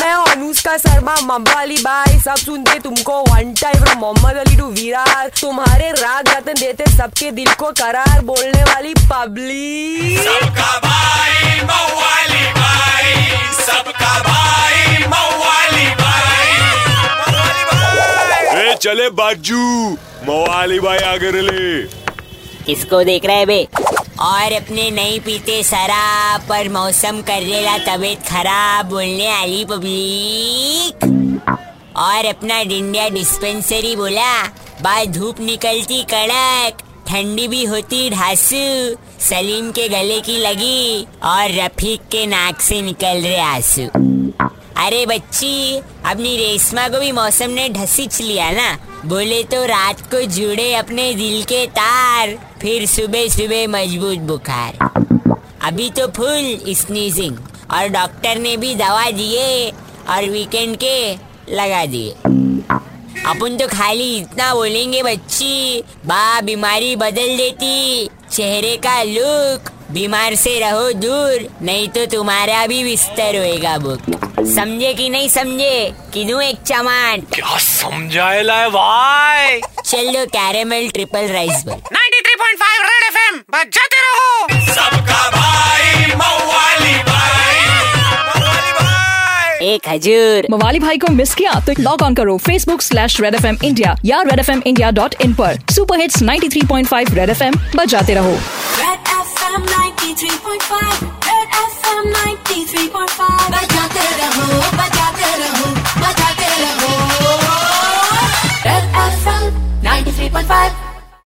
मैं हूँ अनुष्का शर्मा मम्बाली बाई सब सुनते तुमको one time from Mohammed Ali to Virar. तुम्हारे राग रतन देते सबके दिल को करार बोलने वाली पब्लिक। सबका भाई मवाली भाई सबका भाई मवाली भाई। ए चले बाजू मवाली भाई आगे ले किसको देख रहे बे? और अपने नहीं पीते शराब पर मौसम कर लेला, तबीयत खराब, बोलने आली पब्लिक और अपना डिंडिया डिस्पेंसरी बोला बाहर धूप निकलती कड़क। ठंडी भी होती, ढासू। सलीम के गले की लगी और रफीक के नाक से निकल रहे आँसू। अरे बच्ची, अपनी रेशमा को भी मौसम ने ढसीच लिया ना। बोले तो रात को जुड़े अपने दिल के तार, फिर सुबह सुबह मज़बूत बुखार। अभी तो फुल स्नीजिंग और डॉक्टर ने भी दवा दिए और वीकेंड के लगा दिए। अपन तो खाली इतना बोलेंगे बच्ची। बा बीमारी बदल देती। चेहरे का लुक बीमार से रहो दूर नहीं तो तुम्हारा भी बिस्तर होएगा बुक। समझे कि नहीं समझे? कि दूँ एक चमाट क्या समझाएला है भाई? चलो कैरेमल ट्रिपल राइस बल 93.5 रेड एफएम बजाते एक हजूर मवाली भाई को मिस किया तो लॉग ऑन करो Facebook slash Red F M India या Red F M India dot in पर। Super hits 93.5 Red F M बजाते रहो। Red FM 93.5 Red FM 93.5 बजाते रहो बजाते रहो बजाते रहो। Red FM 93.5